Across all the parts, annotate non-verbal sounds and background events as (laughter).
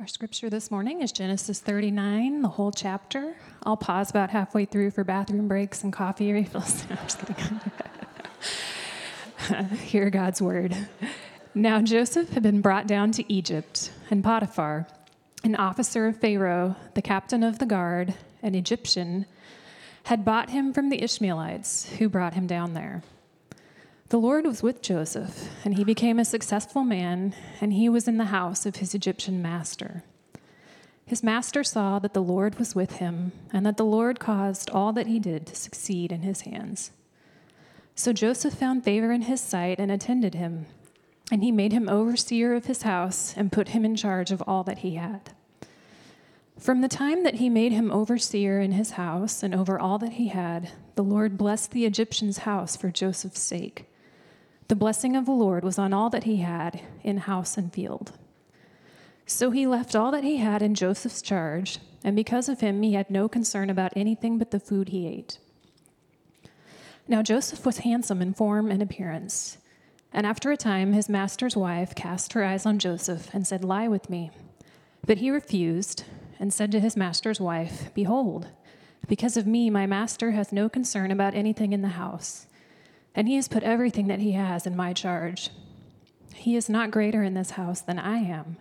Our scripture this morning is Genesis 39, the whole chapter. I'll pause about halfway through for bathroom breaks and coffee refills. (laughs) No, I'm just kidding. (laughs) Hear God's word. Now Joseph had been brought down to Egypt, and Potiphar, an officer of Pharaoh, the captain of the guard, an Egyptian, had bought him from the Ishmaelites who brought him down there. The Lord was with Joseph, and he became a successful man, and he was in the house of his Egyptian master. His master saw that the Lord was with him, and that the Lord caused all that he did to succeed in his hands. So Joseph found favor in his sight and attended him, and he made him overseer of his house and put him in charge of all that he had. From the time that he made him overseer in his house and over all that he had, the Lord blessed the Egyptian's house for Joseph's sake. The blessing of the Lord was on all that he had in house and field. So he left all that he had in Joseph's charge, and because of him, he had no concern about anything but the food he ate. Now Joseph was handsome in form and appearance. And after a time, his master's wife cast her eyes on Joseph and said, Lie with me. But he refused and said to his master's wife, Behold, because of me, my master has no concern about anything in the house and he has put everything that he has in my charge. He is not greater in this house than I am,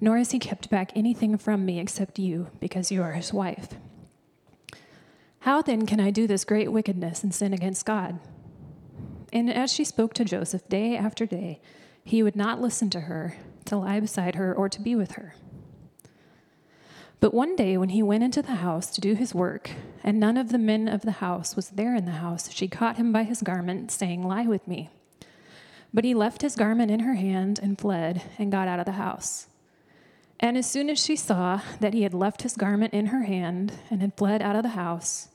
nor has he kept back anything from me except you, because you are his wife. How then can I do this great wickedness and sin against God? And as she spoke to Joseph day after day, he would not listen to her, to lie beside her, or to be with her. But one day, when he went into the house to do his work, and none of the men of the house was there in the house, she caught him by his garment, saying, Lie with me. But he left his garment in her hand and fled and got out of the house. And as soon as she saw that he had left his garment in her hand and had fled out of the house,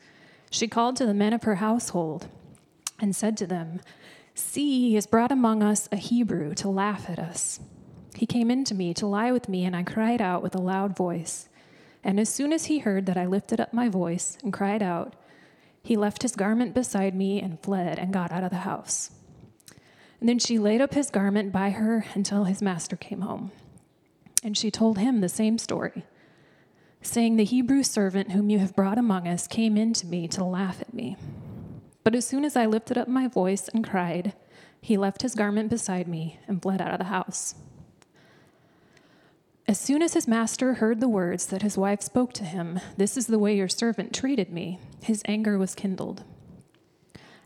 she called to the men of her household and said to them, See, he has brought among us a Hebrew to laugh at us. He came in to me to lie with me, and I cried out with a loud voice. And as soon as he heard that I lifted up my voice and cried out, he left his garment beside me and fled and got out of the house. And then she laid up his garment by her until his master came home. And she told him the same story, saying, The Hebrew servant whom you have brought among us came in to me to laugh at me. But as soon as I lifted up my voice and cried, he left his garment beside me and fled out of the house. As soon as his master heard the words that his wife spoke to him, This is the way your servant treated me, his anger was kindled.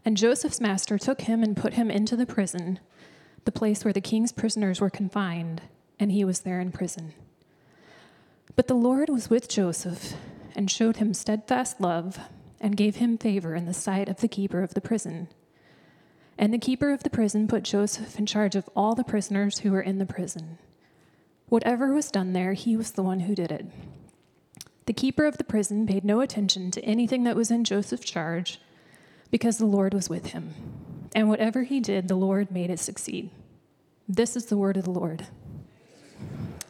And Joseph's master took him and put him into the prison, the place where the king's prisoners were confined, and he was there in prison. But the Lord was with Joseph and showed him steadfast love and gave him favor in the sight of the keeper of the prison. And the keeper of the prison put Joseph in charge of all the prisoners who were in the prison. Whatever was done there, he was the one who did it. The keeper of the prison paid no attention to anything that was in Joseph's charge because the Lord was with him. And whatever he did, the Lord made it succeed. This is the word of the Lord.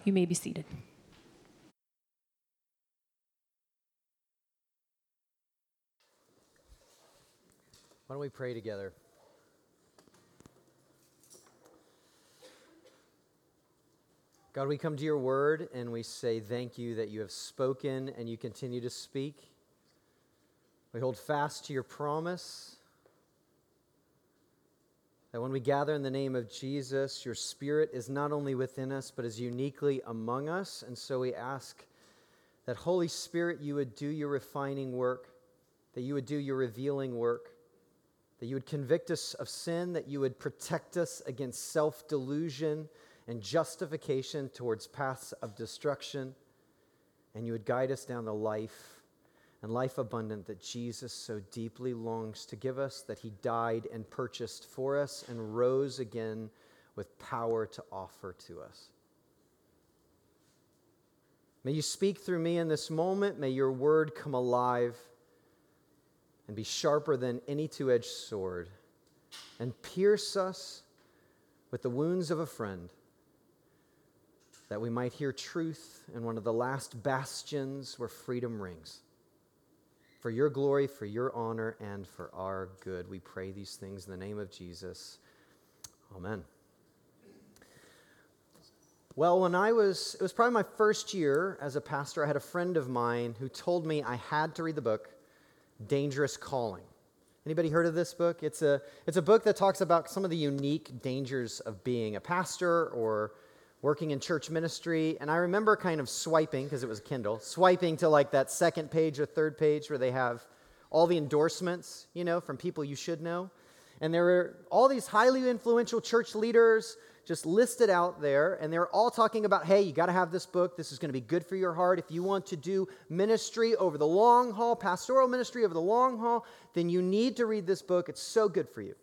You may be seated. Why don't we pray together? God, we come to your word and we say thank you that you have spoken and you continue to speak. We hold fast to your promise that when we gather in the name of Jesus, your spirit is not only within us, but is uniquely among us. And so we ask that, Holy Spirit, you would do your refining work, that you would do your revealing work, that you would convict us of sin, that you would protect us against self delusion and justification towards paths of destruction, and you would guide us down the life and life abundant that Jesus so deeply longs to give us, that he died and purchased for us and rose again with power to offer to us. May you speak through me in this moment. May your word come alive and be sharper than any two edged sword and pierce us with the wounds of a friend that we might hear truth in one of the last bastions where freedom rings. For your glory, for your honor, and for our good, we pray these things in the name of Jesus. Amen. Well, when I was, it was probably my first year as a pastor, I had a friend of mine who told me I had to read the book Dangerous Calling. Anybody heard of this book? It's a, it's a book that talks about some of the unique dangers of being a pastor or working in church ministry. And I remember kind of swiping, because it was Kindle, swiping to like that second page or third page where they have all the endorsements, you know, from people you should know. And there were all these highly influential church leaders just listed out there, and they're all talking about hey, you got to have this book. This is going to be good for your heart. If you want to do ministry over the long haul, pastoral ministry over the long haul, then you need to read this book. It's so good for you.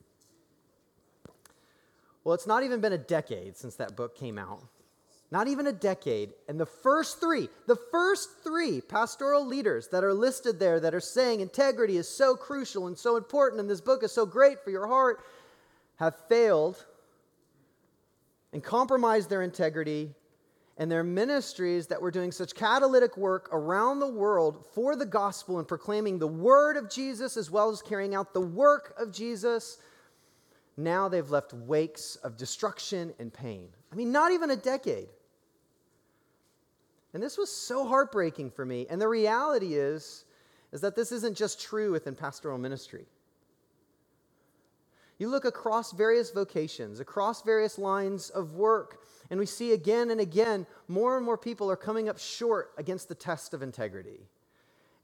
Well, it's not even been a decade since that book came out. Not even a decade. And the first three, the first three pastoral leaders that are listed there that are saying integrity is so crucial and so important and this book is so great for your heart have failed and compromised their integrity and their ministries that were doing such catalytic work around the world for the gospel and proclaiming the word of Jesus as well as carrying out the work of Jesus, now they've left wakes of destruction and pain. I mean, not even a decade. And this was so heartbreaking for me. And the reality is, is that this isn't just true within pastoral ministry. You look across various vocations, across various lines of work, and we see again and again more and more people are coming up short against the test of integrity.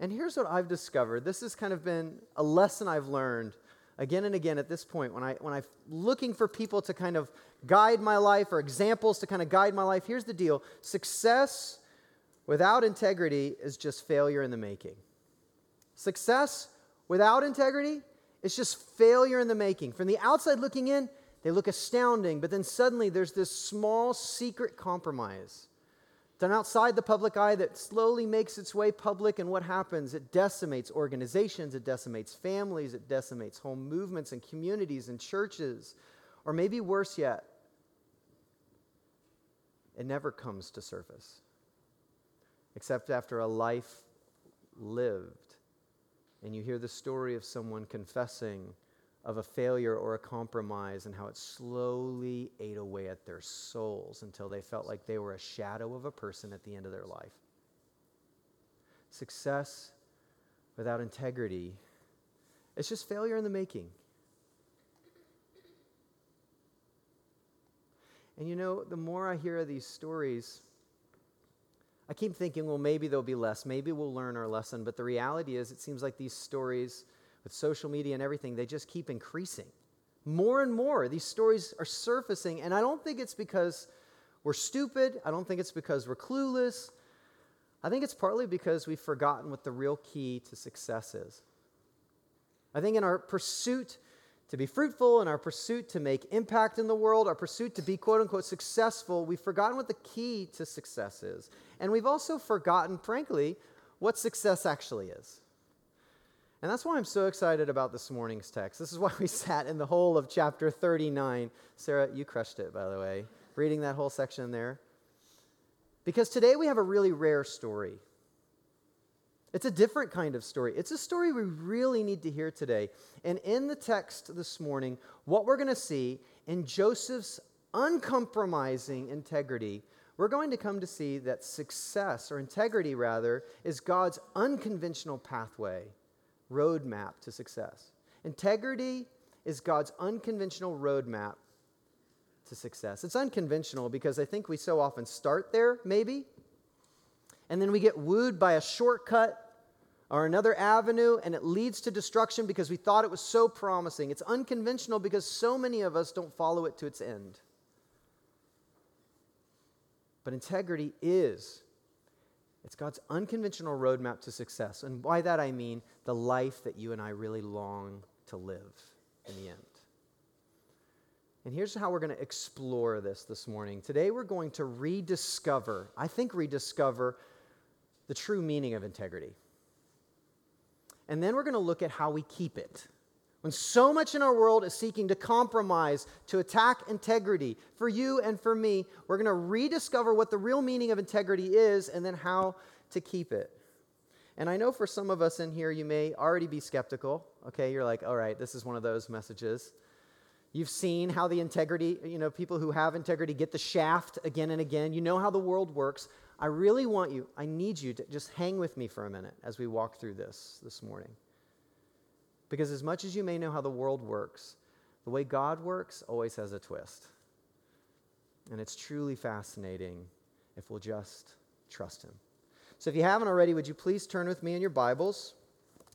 And here's what I've discovered this has kind of been a lesson I've learned again and again at this point when, I, when I'm looking for people to kind of guide my life or examples to kind of guide my life. Here's the deal success without integrity is just failure in the making. Success without integrity is just failure in the making. From the outside looking in, they look astounding, but then suddenly there's this small secret compromise done outside the public eye that slowly makes its way public. And what happens? It decimates organizations, it decimates families, it decimates whole movements and communities and churches. Or maybe worse yet, it never comes to surface except after a life lived and you hear the story of someone confessing of a failure or a compromise and how it slowly ate away at their souls until they felt like they were a shadow of a person at the end of their life. Success without integrity, it's just failure in the making. And you know, the more I hear of these stories, I keep thinking, well, maybe there'll be less. Maybe we'll learn our lesson. But the reality is, it seems like these stories with social media and everything, they just keep increasing. More and more, these stories are surfacing. And I don't think it's because we're stupid. I don't think it's because we're clueless. I think it's partly because we've forgotten what the real key to success is. I think in our pursuit to be fruitful, in our pursuit to make impact in the world, our pursuit to be quote unquote successful, we've forgotten what the key to success is. And we've also forgotten, frankly, what success actually is. And that's why I'm so excited about this morning's text. This is why we (laughs) sat in the whole of chapter 39. Sarah, you crushed it, by the way, reading that whole section there. Because today we have a really rare story. It's a different kind of story. It's a story we really need to hear today. And in the text this morning, what we're going to see in Joseph's uncompromising integrity, we're going to come to see that success, or integrity rather, is God's unconventional pathway, roadmap to success. Integrity is God's unconventional roadmap to success. It's unconventional because I think we so often start there, maybe, and then we get wooed by a shortcut or another avenue, and it leads to destruction because we thought it was so promising. It's unconventional because so many of us don't follow it to its end. But integrity is it's God's unconventional roadmap to success. And by that I mean the life that you and I really long to live in the end. And here's how we're going to explore this this morning. Today we're going to rediscover, I think rediscover the true meaning of integrity. And then we're going to look at how we keep it. When so much in our world is seeking to compromise, to attack integrity for you and for me, we're going to rediscover what the real meaning of integrity is and then how to keep it. And I know for some of us in here, you may already be skeptical. Okay, you're like, all right, this is one of those messages. You've seen how the integrity, you know, people who have integrity get the shaft again and again. You know how the world works. I really want you, I need you to just hang with me for a minute as we walk through this this morning. Because as much as you may know how the world works, the way God works always has a twist. And it's truly fascinating if we'll just trust Him. So if you haven't already, would you please turn with me in your Bibles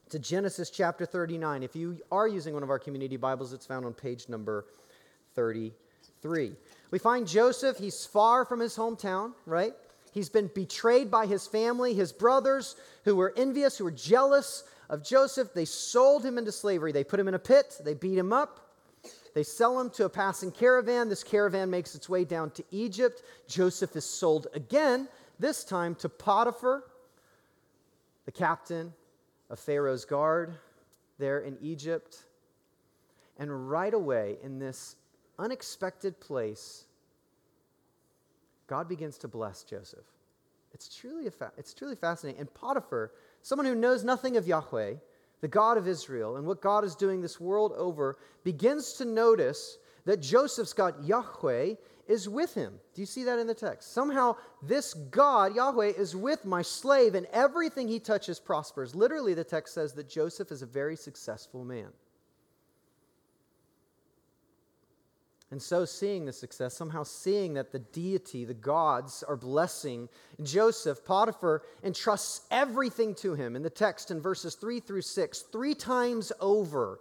to Genesis chapter 39. If you are using one of our community Bibles, it's found on page number 33. We find Joseph, he's far from his hometown, right? He's been betrayed by his family, his brothers, who were envious, who were jealous of Joseph. They sold him into slavery. They put him in a pit, they beat him up. They sell him to a passing caravan. This caravan makes its way down to Egypt. Joseph is sold again, this time to Potiphar, the captain of Pharaoh's guard there in Egypt. And right away, in this unexpected place, God begins to bless Joseph. It's truly, fa- it's truly fascinating. And Potiphar, someone who knows nothing of Yahweh, the God of Israel, and what God is doing this world over, begins to notice that Joseph's God, Yahweh, is with him. Do you see that in the text? Somehow, this God, Yahweh, is with my slave, and everything he touches prospers. Literally, the text says that Joseph is a very successful man. And so, seeing the success, somehow seeing that the deity, the gods, are blessing Joseph, Potiphar entrusts everything to him. In the text, in verses 3 through 6, three times over,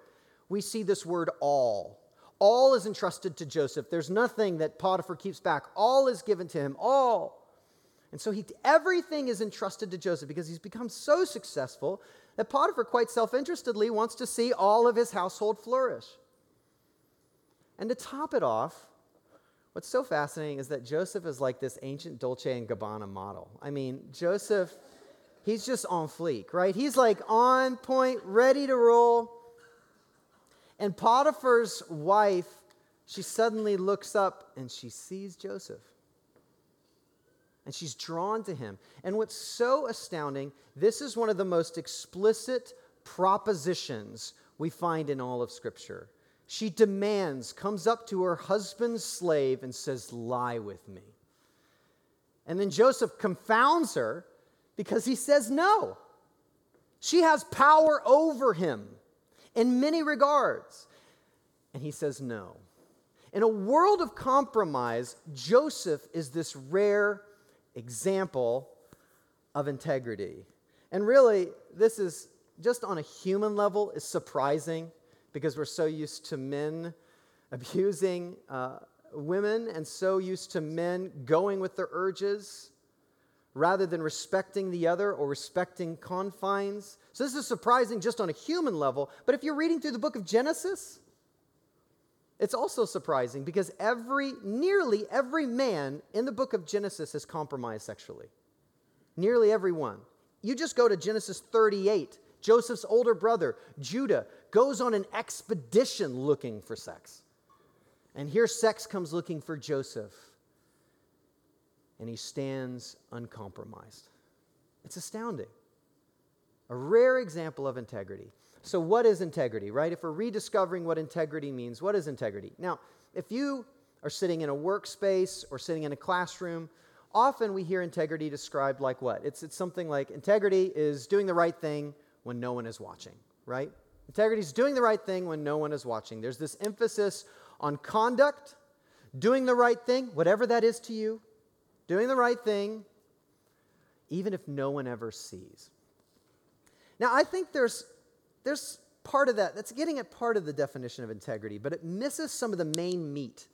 we see this word all. All is entrusted to Joseph. There's nothing that Potiphar keeps back. All is given to him. All. And so he, everything is entrusted to Joseph because he's become so successful that Potiphar, quite self interestedly, wants to see all of his household flourish. And to top it off, what's so fascinating is that Joseph is like this ancient Dolce and Gabbana model. I mean, Joseph, he's just on fleek, right? He's like on point, ready to roll. And Potiphar's wife, she suddenly looks up and she sees Joseph. And she's drawn to him. And what's so astounding, this is one of the most explicit propositions we find in all of Scripture she demands, comes up to her husband's slave and says, Lie with me. And then Joseph confounds her because he says no. She has power over him in many regards. And he says no. In a world of compromise, Joseph is this rare example of integrity. And really, this is just on a human level is surprising because we're so used to men (laughs) abusing uh, women and so used to men going with their urges rather than respecting the other or respecting confines. So this is surprising just on a human level, but if you're reading through the book of Genesis, it's also surprising because every nearly every man in the book of Genesis has compromised sexually. Nearly every one. You just go to Genesis 38. Joseph's older brother, Judah, goes on an expedition looking for sex. And here sex comes looking for Joseph. And he stands uncompromised. It's astounding. A rare example of integrity. So, what is integrity, right? If we're rediscovering what integrity means, what is integrity? Now, if you are sitting in a workspace or sitting in a classroom, often we hear integrity described like what? It's, it's something like integrity is doing the right thing when no one is watching, right? Integrity is doing the right thing when no one is watching. There's this emphasis on conduct, doing the right thing, whatever that is to you, doing the right thing, even if no one ever sees. Now, I think there's, there's part of that, that's getting at part of the definition of integrity, but it misses some of the main meat.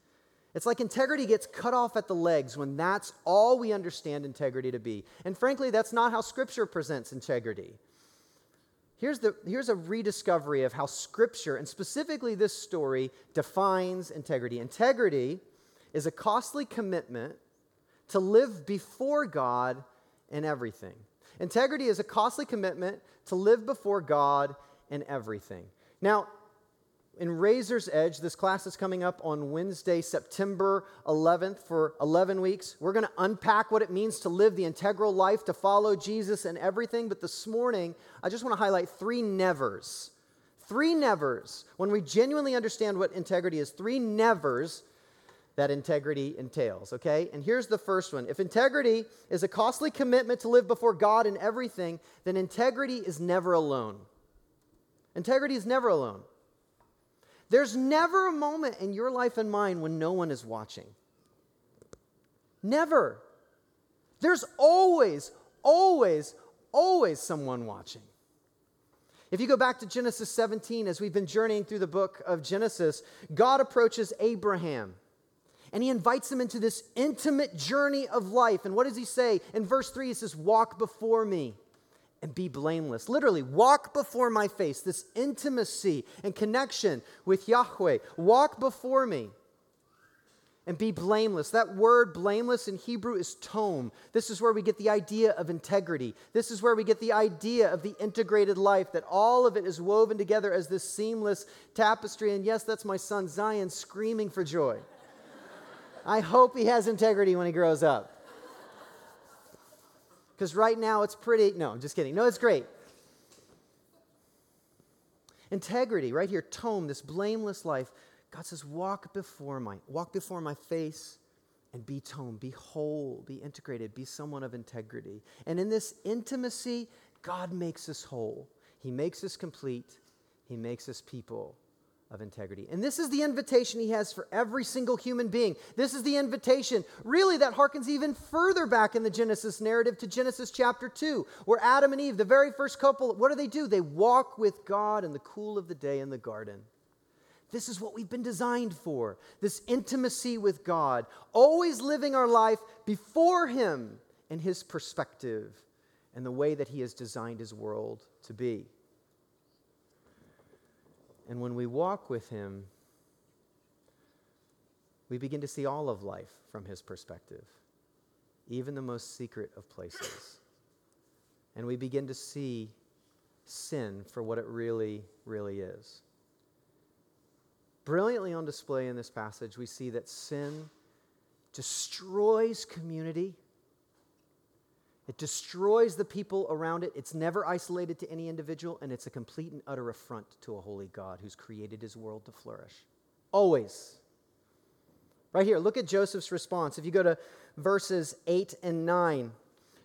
It's like integrity gets cut off at the legs when that's all we understand integrity to be. And frankly, that's not how Scripture presents integrity. Here's, the, here's a rediscovery of how Scripture, and specifically this story, defines integrity. Integrity is a costly commitment to live before God in everything. Integrity is a costly commitment to live before God in everything. Now, in Razor's Edge, this class is coming up on Wednesday, September 11th for 11 weeks. We're going to unpack what it means to live the integral life, to follow Jesus and everything. But this morning, I just want to highlight three nevers. Three nevers. When we genuinely understand what integrity is, three nevers that integrity entails, okay? And here's the first one. If integrity is a costly commitment to live before God in everything, then integrity is never alone. Integrity is never alone. There's never a moment in your life and mine when no one is watching. Never. There's always, always, always someone watching. If you go back to Genesis 17, as we've been journeying through the book of Genesis, God approaches Abraham and he invites him into this intimate journey of life. And what does he say? In verse 3, he says, Walk before me and be blameless. Literally, walk before my face, this intimacy and connection with Yahweh. Walk before me and be blameless. That word blameless in Hebrew is tome. This is where we get the idea of integrity. This is where we get the idea of the integrated life, that all of it is woven together as this seamless tapestry. And yes, that's my son Zion screaming for joy. I hope he has integrity when he grows up. Because right now it's pretty, no, I'm just kidding. No, it's great. Integrity, right here, tom, this blameless life. God says, walk before my, walk before my face and be tone, be whole, be integrated, be someone of integrity. And in this intimacy, God makes us whole. He makes us complete. He makes us people of integrity. And this is the invitation he has for every single human being. This is the invitation, really, that harkens even further back in the Genesis narrative to Genesis chapter 2, where Adam and Eve, the very first couple, what do they do? They walk with God in the cool of the day in the garden. This is what we've been designed for this intimacy with God, always living our life before Him in His perspective and the way that He has designed His world to be. And when we walk with Him, we begin to see all of life from His perspective, even the most secret of places. And we begin to see sin for what it really, really is. Brilliantly on display in this passage, we see that sin destroys community it destroys the people around it. It's never isolated to any individual, and it's a complete and utter affront to a holy God who's created his world to flourish. Always. Right here, look at Joseph's response. If you go to verses 8 and 9,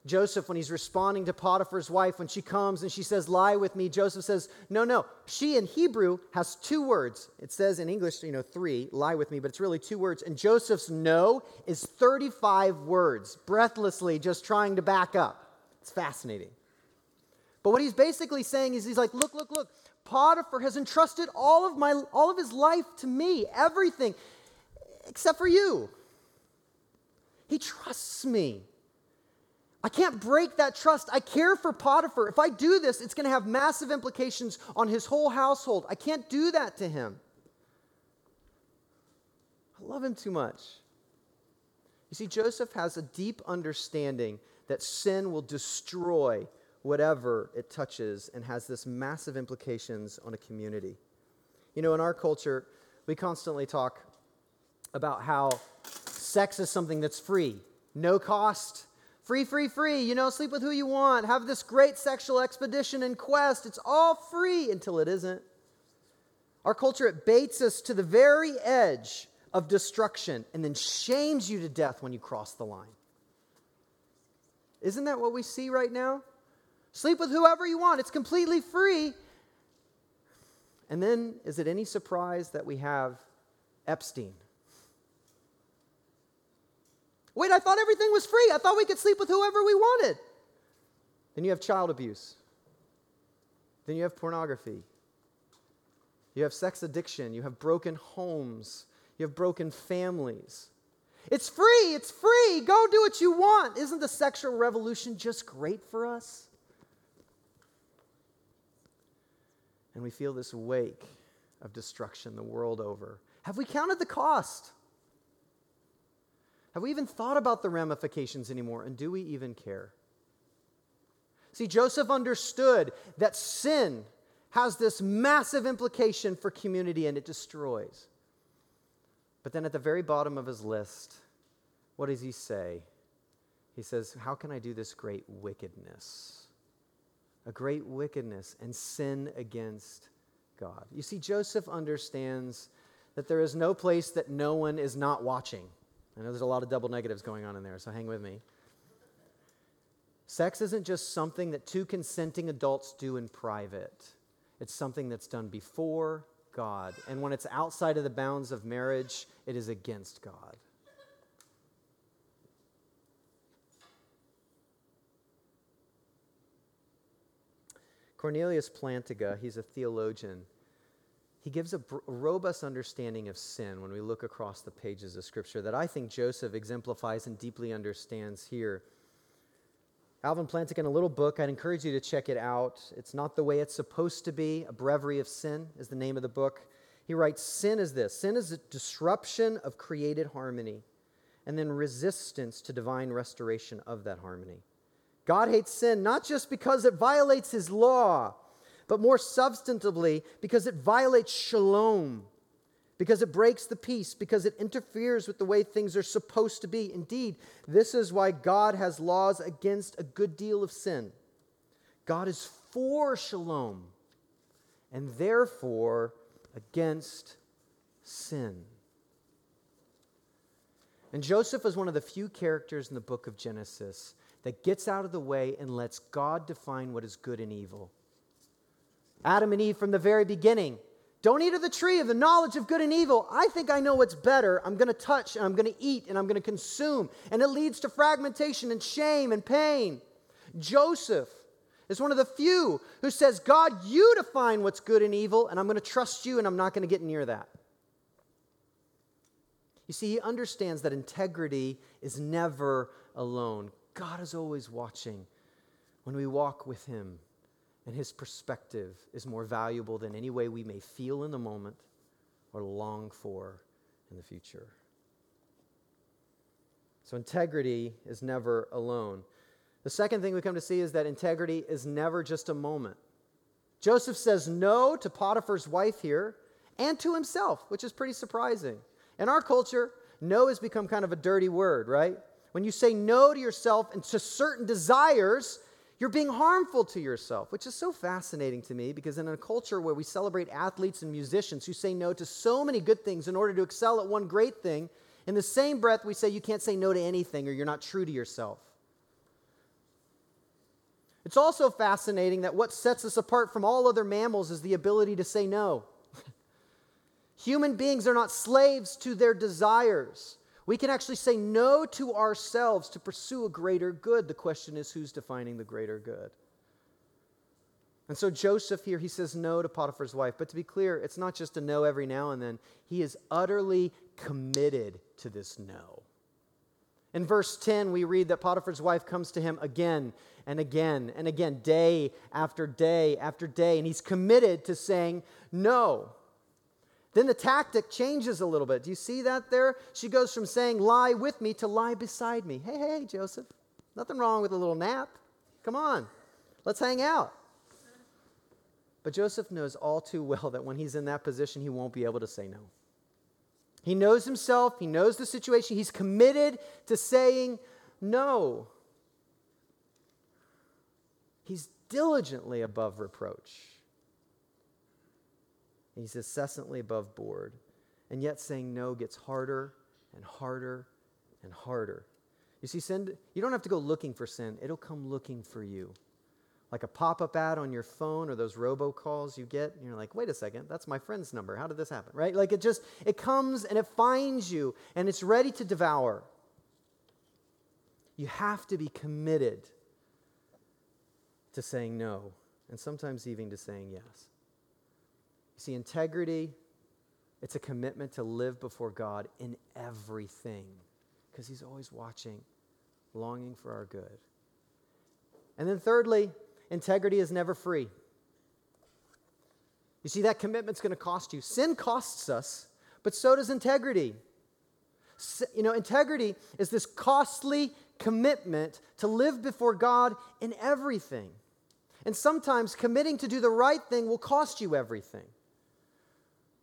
Joseph, when he's responding to Potiphar's wife, when she comes and she says, Lie with me, Joseph says, No, no. She in Hebrew has two words. It says in English, you know, three, lie with me, but it's really two words. And Joseph's no is 35 words, breathlessly just trying to back up. It's fascinating. But what he's basically saying is, he's like, Look, look, look. Potiphar has entrusted all of, my, all of his life to me, everything, except for you. He trusts me. I can't break that trust. I care for Potiphar. If I do this, it's going to have massive implications on his whole household. I can't do that to him. I love him too much. You see, Joseph has a deep understanding that sin will destroy whatever it touches and has this massive implications on a community. You know, in our culture, we constantly talk about how sex is something that's free, no cost, Free, free, free. You know, sleep with who you want. Have this great sexual expedition and quest. It's all free until it isn't. Our culture, it baits us to the very edge of destruction and then shames you to death when you cross the line. Isn't that what we see right now? Sleep with whoever you want, it's completely free. And then, is it any surprise that we have Epstein? Wait, I thought everything was free. I thought we could sleep with whoever we wanted. Then you have child abuse. Then you have pornography. You have sex addiction. You have broken homes. You have broken families. It's free. It's free. Go do what you want. Isn't the sexual revolution just great for us? And we feel this wake of destruction the world over. Have we counted the cost? Have we even thought about the ramifications anymore? And do we even care? See, Joseph understood that sin has this massive implication for community and it destroys. But then at the very bottom of his list, what does he say? He says, How can I do this great wickedness? A great wickedness and sin against God. You see, Joseph understands that there is no place that no one is not watching. I know there's a lot of double negatives going on in there, so hang with me. Sex isn't just something that two consenting adults do in private, it's something that's done before God. And when it's outside of the bounds of marriage, it is against God. Cornelius Plantinga, he's a theologian. He gives a, robust understanding of sin when we look across the pages of Scripture that I think Joseph exemplifies and deeply understands here. Alvin Plantinga, in a little book, I'd encourage you to check it out. It's Not the Way It's Supposed to Be, A Breviary of Sin is the name of the book. He writes Sin is this sin is a disruption of created harmony, and then resistance to divine restoration of that harmony. God hates sin not just because it violates his law, but more substantively because it violates shalom, because it breaks the peace, because it interferes with the way things are supposed to be. Indeed, this is why God has laws against a good deal of sin. God is for shalom and therefore against sin. And Joseph is one of the few characters in the book of Genesis that gets out of the way and lets God define what is good and evil. Adam and Eve from the very beginning. Don't eat of the tree of the knowledge of good and evil. I think I know what's better. I'm going to touch and I'm going to eat and I'm going to consume. And it leads to fragmentation and shame and pain. Joseph is one of the few who says, God, you define what's good and evil, and I'm going to trust you and I'm not going to get near that. You see, he understands that integrity is never alone. God is always watching when we walk with him and his perspective is more valuable than any way we may feel in the moment or long for in the future. So, integrity is never alone. The second thing we come to see is that integrity is never just a moment. Joseph says no to Potiphar's wife here and to himself, which is pretty surprising. In our culture, no has become kind of a dirty word, right? When you say no to yourself and to certain desires, you're being harmful to yourself, which is so fascinating to me because in a culture where we celebrate athletes and musicians who say no to so many good things in order to excel at one great thing, in the same breath we say you can't say no to anything or you're not true to yourself. It's also fascinating that what sets us apart from all other mammals is the ability to say no. (laughs) Human beings are not slaves to their desires. We can actually say no to ourselves to pursue a greater good. The question is who's defining the greater good? And so Joseph here, he says no to Potiphar's wife. But to be clear, it's not just a no every now and then. He is utterly committed to this no. In verse 10, we read that Potiphar's wife comes to him again and again and again, day after day after day, and he's committed to saying no. Then the tactic changes a little bit. Do you see that there? She goes from saying, lie with me to lie beside me. Hey, hey, Joseph, nothing wrong with a little nap. Come on, let's hang out. But Joseph knows all too well that when he's in that position, he won't be able to say no. He knows himself, he knows the situation, he's committed to saying no. He's diligently above reproach. He's incessantly above board. And yet saying no gets harder and harder and harder. You see, sin, you don't have to go looking for sin, it'll come looking for you. Like a pop up ad on your phone or those robocalls you get, and you're like, wait a second, that's my friend's number. How did this happen? Right? Like it just, it comes and it finds you and it's ready to devour. You have to be committed to saying no, and sometimes even to saying yes. You see, integrity, it's a commitment to live before God in everything because He's always watching, longing for our good. And then, thirdly, integrity is never free. You see, that commitment's going to cost you. Sin costs us, but so does integrity. You know, integrity is this costly commitment to live before God in everything. And sometimes committing to do the right thing will cost you everything.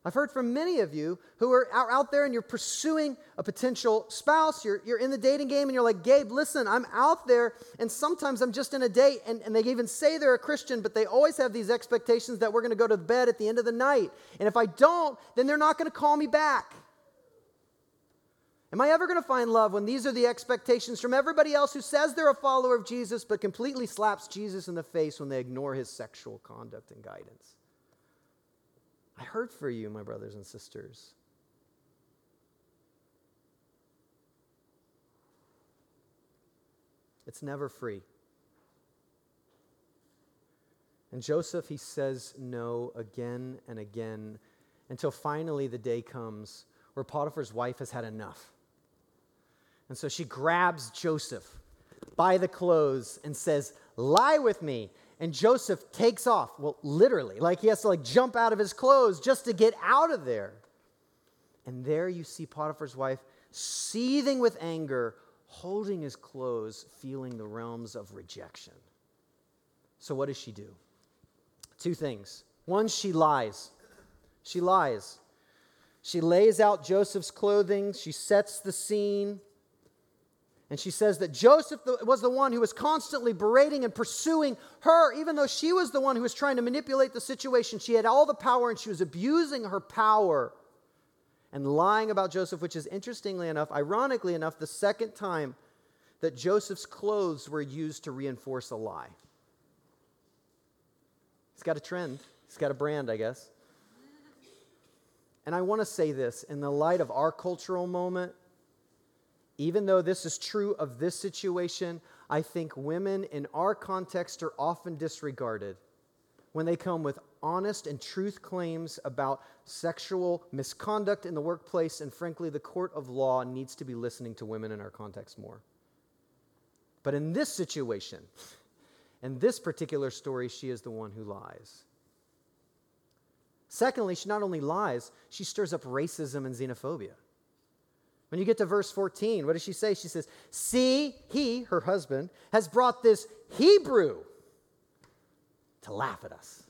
I've heard from many of you who are out there and you're pursuing a potential spouse. You're, you're in the dating game and you're like, Gabe, listen, I'm out there and sometimes I'm just in a date and, and they even say they're a Christian, but they always have these expectations that we're going to go to bed at the end of the night. And if I don't, then they're not going to call me back. Am I ever going to find love when these are the expectations from everybody else who says they're a follower of Jesus but completely slaps Jesus in the face when they ignore his sexual conduct and guidance? I hurt for you, my brothers and sisters. It's never free. And Joseph, he says no again and again until finally the day comes where Potiphar's wife has had enough. And so she grabs Joseph by the clothes and says, Lie with me. And Joseph takes off. Well, literally, like he has to like jump out of his clothes just to get out of there. And there you see Potiphar's wife seething with anger, holding his clothes, feeling the realms of rejection. So, what does she do? Two things. One, she lies. She lies. She lays out Joseph's clothing, she sets the scene. And she says that Joseph was the one who was constantly berating and pursuing her, even though she was the one who was trying to manipulate the situation. She had all the power and she was abusing her power and lying about Joseph, which is interestingly enough, ironically enough, the second time that Joseph's clothes were used to reinforce a lie. He's got a trend, he's got a brand, I guess. And I want to say this in the light of our cultural moment even though this is true of this situation, I think women in our context are often disregarded when they come with honest and truth claims about sexual misconduct in the workplace. And frankly, the court of law needs to be listening to women in our context more. But in this situation, in this particular story, she is the one who lies. Secondly, she not only lies, she stirs up racism and xenophobia. When you get to verse 14, what does she say? She says, See, he, her husband, has brought this Hebrew to laugh at us.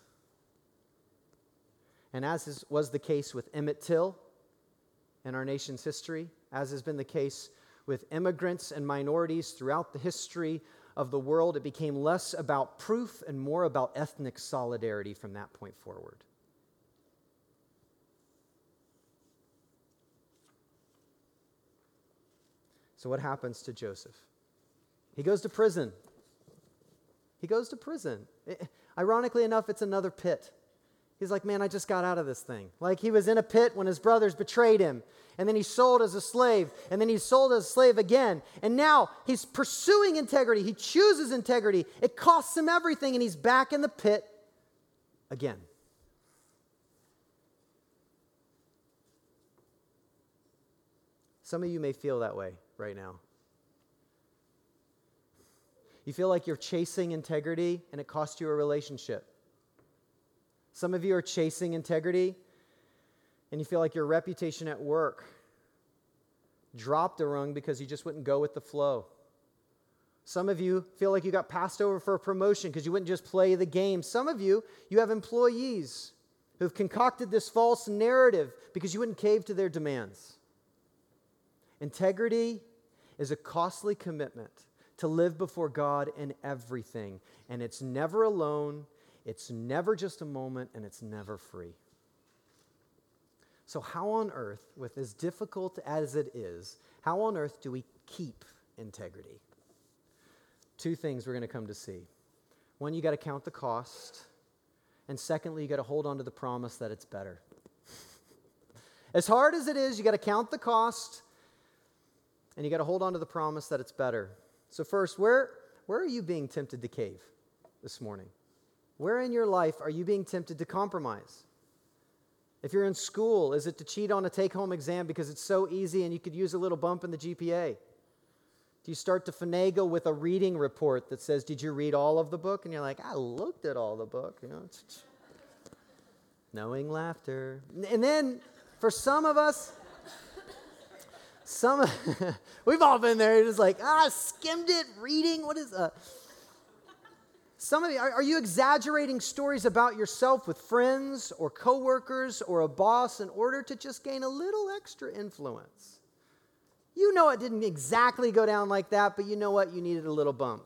And as was the case with Emmett Till in our nation's history, as has been the case with immigrants and minorities throughout the history of the world, it became less about proof and more about ethnic solidarity from that point forward. So, what happens to Joseph? He goes to prison. He goes to prison. Ironically enough, it's another pit. He's like, man, I just got out of this thing. Like he was in a pit when his brothers betrayed him, and then he's sold as a slave, and then he's sold as a slave again. And now he's pursuing integrity. He chooses integrity. It costs him everything, and he's back in the pit again. Some of you may feel that way right now. You feel like you're chasing integrity and it cost you a relationship. Some of you are chasing integrity and you feel like your reputation at work dropped a rung because you just wouldn't go with the flow. Some of you feel like you got passed over for a promotion because you wouldn't just play the game. Some of you, you have employees who've concocted this false narrative because you wouldn't cave to their demands. Integrity is a costly commitment to live before God in everything. And it's never alone, it's never just a moment, and it's never free. So, how on earth, with as difficult as it is, how on earth do we keep integrity? Two things we're going to come to see. One, you got to count the cost. And secondly, you got to hold on to the promise that it's better. (laughs) as hard as it is, you got to count the cost and you got to hold on to the promise that it's better. So, first, where, where are you being tempted to cave this morning? Where in your life are you being tempted to compromise? If you're in school, is it to cheat on a take home exam because it's so easy and you could use a little bump in the GPA? Do you start to finagle with a reading report that says, Did you read all of the book? And you're like, I looked at all the book. You know, knowing laughter. And then for some of us, some, (laughs) we've all been there. You're just like, ah, skimmed it, reading. What is uh? Some of you, are, are you exaggerating stories about yourself with friends or coworkers or a boss in order to just gain a little extra influence? You know it didn't exactly go down like that, but you know what? You needed a little bump.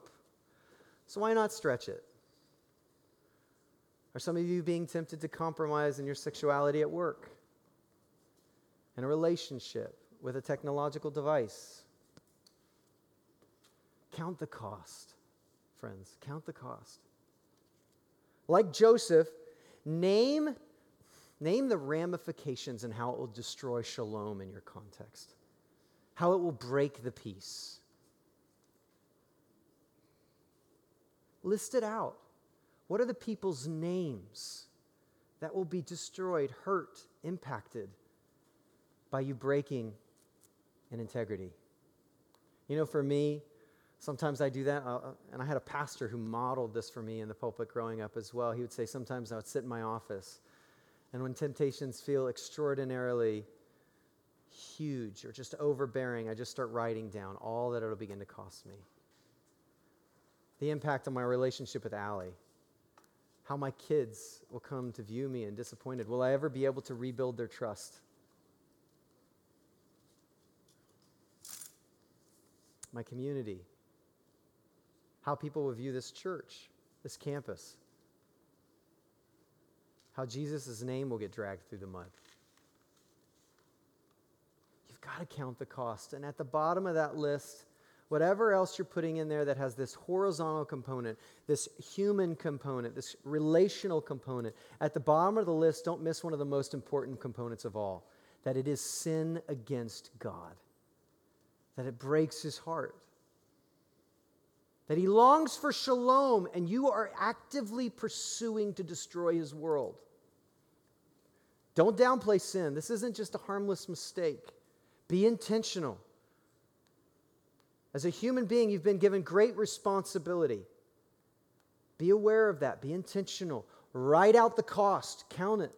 So why not stretch it? Are some of you being tempted to compromise in your sexuality at work? In a relationship with a technological device? Count the cost friends. Count the cost. Like Joseph, name, name the ramifications and how it will destroy shalom in your context, how it will break the peace. List it out. What are the people's names that will be destroyed, hurt, impacted by you breaking an integrity? You know, for me, Sometimes I do that. Uh, uh, and I had a pastor who modeled this for me in the pulpit growing up as well. He would say, Sometimes I would sit in my office, and when temptations feel extraordinarily huge or just overbearing, I just start writing down all that it'll begin to cost me. The impact on my relationship with Allie, how my kids will come to view me and disappointed. Will I ever be able to rebuild their trust? My community, how people will view this church, this campus, how Jesus' name will get dragged through the mud. You've got to count the cost. And at the bottom of that list, whatever else you're putting in there that has this horizontal component, this human component, this relational component, at the bottom of the list, don't miss one of the most important components of all that it is sin against God, that it breaks his heart that he longs for shalom, and you are actively pursuing to destroy his world. Don't downplay sin. This isn't just a harmless mistake. Be intentional. As a human being, you've been given great responsibility. Be aware of that. Be intentional. Write out the cost, count it.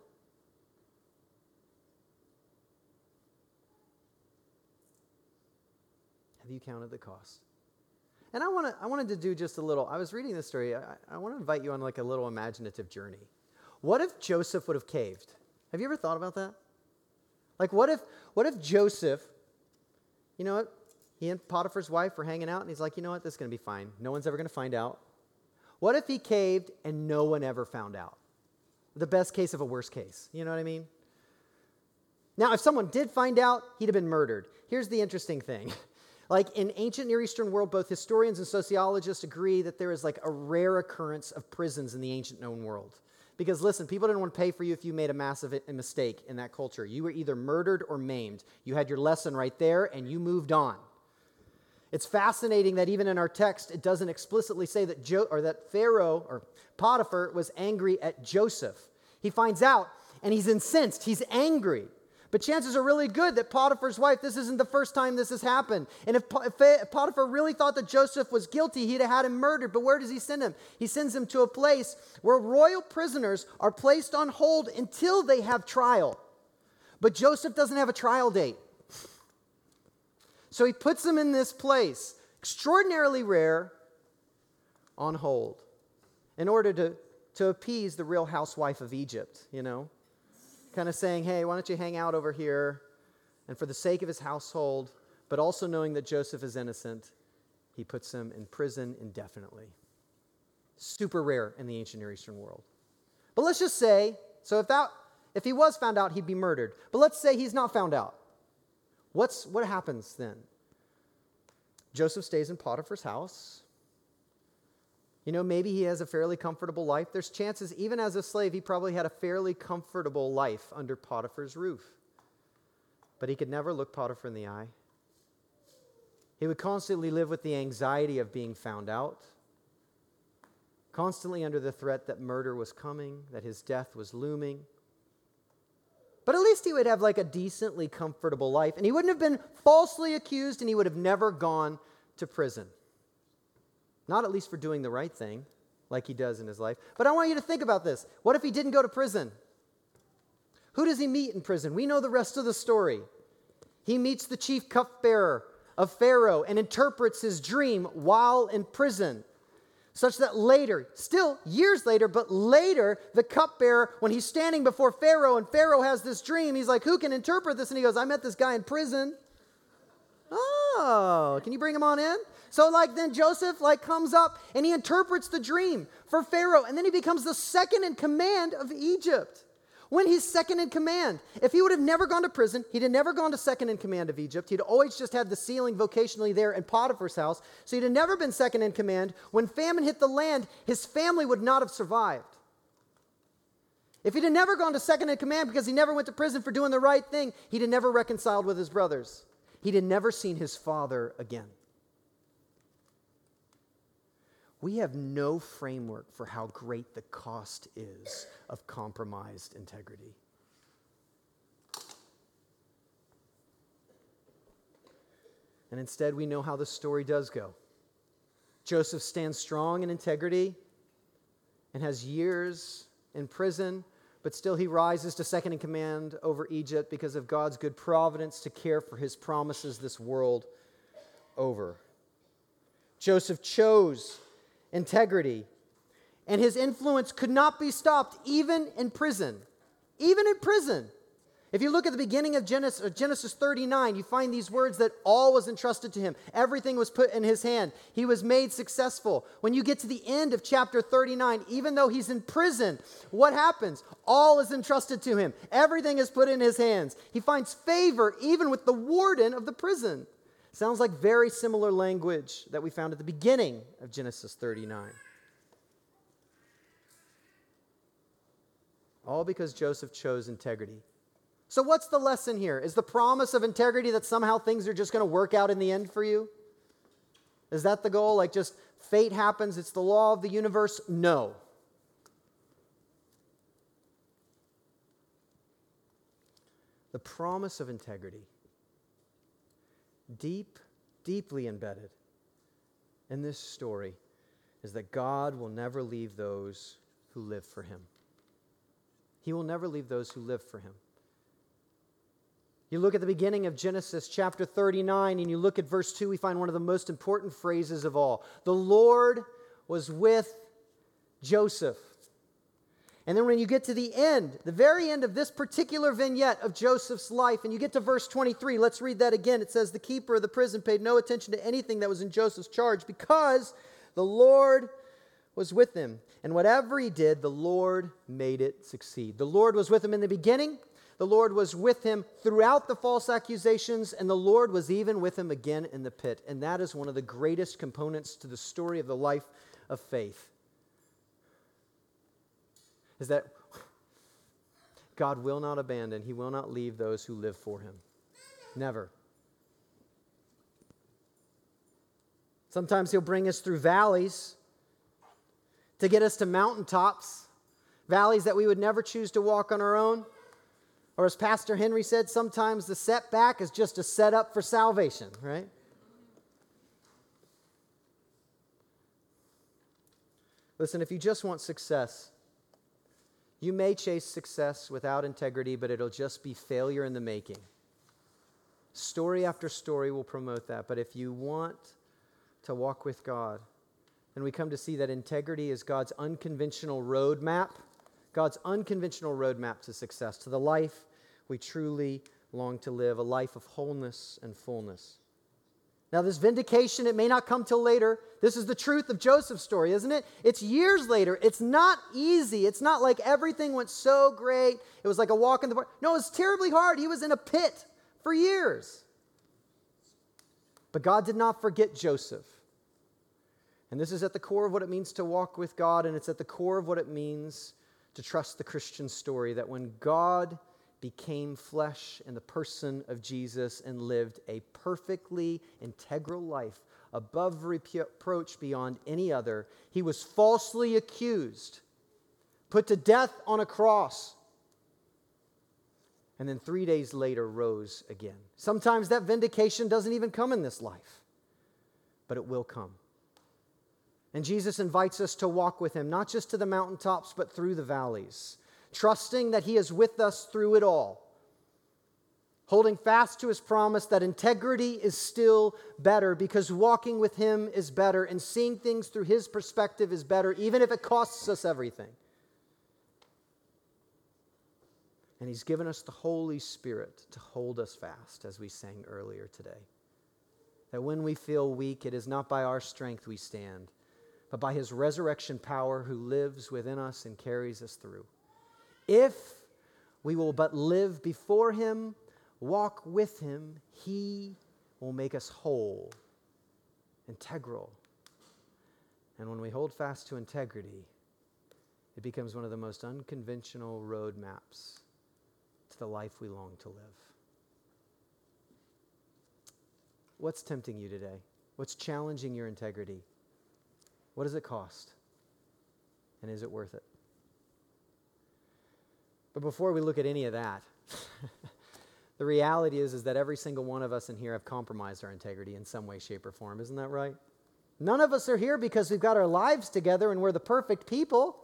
Have you counted the cost? And I, wanna, I wanted to do just a little, I was reading this story. I, I want to invite you on like a little imaginative journey. What if Joseph would have caved? Have you ever thought about that? Like, what if, what if Joseph, you know what? He and Potiphar's wife were hanging out, and he's like, you know what? This is going to be fine. No one's ever going to find out. What if he caved and no one ever found out? The best case of a worst case. You know what I mean? Now, if someone did find out, he'd have been murdered. Here's the interesting thing (laughs) Like in ancient Near Eastern world, both historians and sociologists agree that there is like a rare occurrence of prisons in the ancient known world. Because listen, people didn't want to pay for you if you made a massive mistake in that culture. You were either murdered or maimed. You had your lesson right there and you moved on. It's fascinating that even in our text, it doesn't explicitly say that, jo- or that Pharaoh or Potiphar was angry at Joseph. He finds out and he's incensed, he's angry. But chances are really good that Potiphar's wife, this isn't the first time this has happened. And if, Potiphar really thought that Joseph was guilty, he'd have had him murdered. But where does he send him? He sends him to a place where royal prisoners are placed on hold until they have trial. But Joseph doesn't have a trial date. So he puts them in this place, extraordinarily rare, on hold, in order to, to appease the real housewife of Egypt, you know? Kind of saying, hey, why don't you hang out over here? And for the sake of his household, but also knowing that Joseph is innocent, he puts him in prison indefinitely. Super rare in the ancient Near Eastern world. But let's just say, so if that if he was found out, he'd be murdered. But let's say he's not found out. What's what happens then? Joseph stays in Potiphar's house. You know, maybe he has a fairly comfortable life. There's chances, even as a slave, he probably had a fairly comfortable life under Potiphar's roof. But he could never look Potiphar in the eye. He would constantly live with the anxiety of being found out, constantly under the threat that murder was coming, that his death was looming. But at least he would have like a decently comfortable life, and he wouldn't have been falsely accused, and he would have never gone to prison. Not at least for doing the right thing, like he does in his life. But I want you to think about this. What if he didn't go to prison? Who does he meet in prison? We know the rest of the story. He meets the chief cupbearer of Pharaoh and interprets his dream while in prison. such that later, still years later, but later, the cupbearer, when he's standing before Pharaoh and Pharaoh has this dream, he's like, Who can interpret this? And he goes, I met this guy in prison. Oh, can you bring him on in? So, like, then Joseph, like, comes up and he interprets the dream for Pharaoh, and then he becomes the second in command of Egypt when he's second in command. If he would have never gone to prison, he'd have never gone to second in command of Egypt. He'd always just had the ceiling vocationally there in Potiphar's house. So he'd have never been second in command. When famine hit the land, his family would not have survived. If he'd have never gone to second in command because he never went to prison for doing the right thing, he'd have never reconciled with his brothers. He'd have never seen his father again. We have no framework for how great the cost is of compromised integrity. And instead, we know how the story does go. Joseph stands strong in integrity and has years in prison, but still he rises to second in command over Egypt because of God's good providence to care for his promises this world over. Joseph chose integrity. And his influence could not be stopped even in prison. Even in prison. If you look at the beginning of Genesis, Genesis 39, you find these words that all was entrusted to him. Everything was put in his hand. He was made successful. When you get to the end of chapter 39, even though he's in prison, what happens? All is entrusted to him. Everything is put in his hands. He finds favor even with the warden of the prison. Sounds like very similar language that we found at the beginning of Genesis 39. All because Joseph chose integrity. So, what's the lesson here? Is the promise of integrity that somehow things are just going to work out in the end for you? Is that the goal? Like, just fate happens, it's the law of the universe? No. The promise of integrity deep, deeply embedded in this story is that God will never leave those who live for him. He will never leave those who live for him. You look at the beginning of Genesis chapter 39 and you look at verse 2, we find one of the most important phrases of all. The Lord was with Joseph. And then when you get to the end, the very end of this particular vignette of Joseph's life, and you get to verse 23, let's read that again. It says, The keeper of the prison paid no attention to anything that was in Joseph's charge because the Lord was with him. And whatever he did, the Lord made it succeed. The Lord was with him in the beginning. The Lord was with him throughout the false accusations, and the Lord was even with him again in the pit. And that is one of the greatest components to the story of the life of faith is that God will not abandon, He will not leave those who live for Him. Never. Sometimes He'll bring us through valleys to get us to mountaintops, valleys that we would never choose to walk on our own. Or as Pastor Henry said, sometimes the setback is just a setup for salvation, right? Listen, if you just want success, you may chase success without integrity, but it'll just be failure in the making. Story after story will promote that. But if you want to walk with God, then we come to see that integrity is God's unconventional roadmap, God's unconventional roadmap to success, to the life we truly long to live, a life of wholeness and fullness. Now, this vindication, it may not come till later. This is the truth of Joseph's story, isn't it? It's years later. It's not easy. It's not like everything went so great. It was like a walk in the park. No, it was terribly hard. He was in a pit for years. But God did not forget Joseph. And this is at the core of what it means to walk with God, and it's at the core of what it means to trust the Christian story that when God became flesh in the person of Jesus and lived a perfectly integral life above reproach beyond any other. He was falsely accused, put to death on a cross, and then three days later rose again. Sometimes that vindication doesn't even come in this life, but it will come. And Jesus invites us to walk with him, not just to the mountaintops, but through the valleys trusting that He is with us through it all. holding fast to his promise that integrity is still better because walking with him is better and seeing things through his perspective is better, even if it costs us everything. And he's given us the Holy Spirit to hold us fast, as we sang earlier today. That when we feel weak, it is not by our strength we stand, but by his resurrection power who lives within us and carries us through. If we will but live before him, walk with him, he will make us whole, integral. And when we hold fast to integrity, it becomes one of the most unconventional roadmaps to the life we long to live. What's tempting you today? What's challenging your integrity? What does it cost? And is it worth it? But before we look at any of that, (laughs) the reality is, is that every single one of us in here have compromised our integrity in some way, shape, or form. Isn't that right? None of us are here because we've got our lives together and we're the perfect people.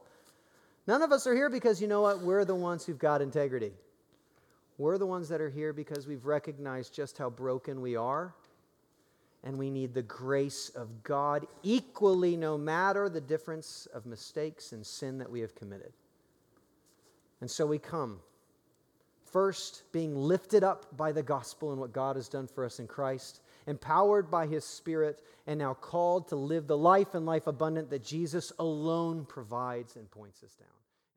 None of us are here because, you know what, we're the ones who've got integrity. We're the ones that are here because we've recognized just how broken we are and we need the grace of God equally, no matter the difference of mistakes and sin that we have committed. And so we come, first being lifted up by the gospel and what God has done for us in Christ, empowered by his Spirit, and now called to live the life and life abundant that Jesus alone provides and points us down.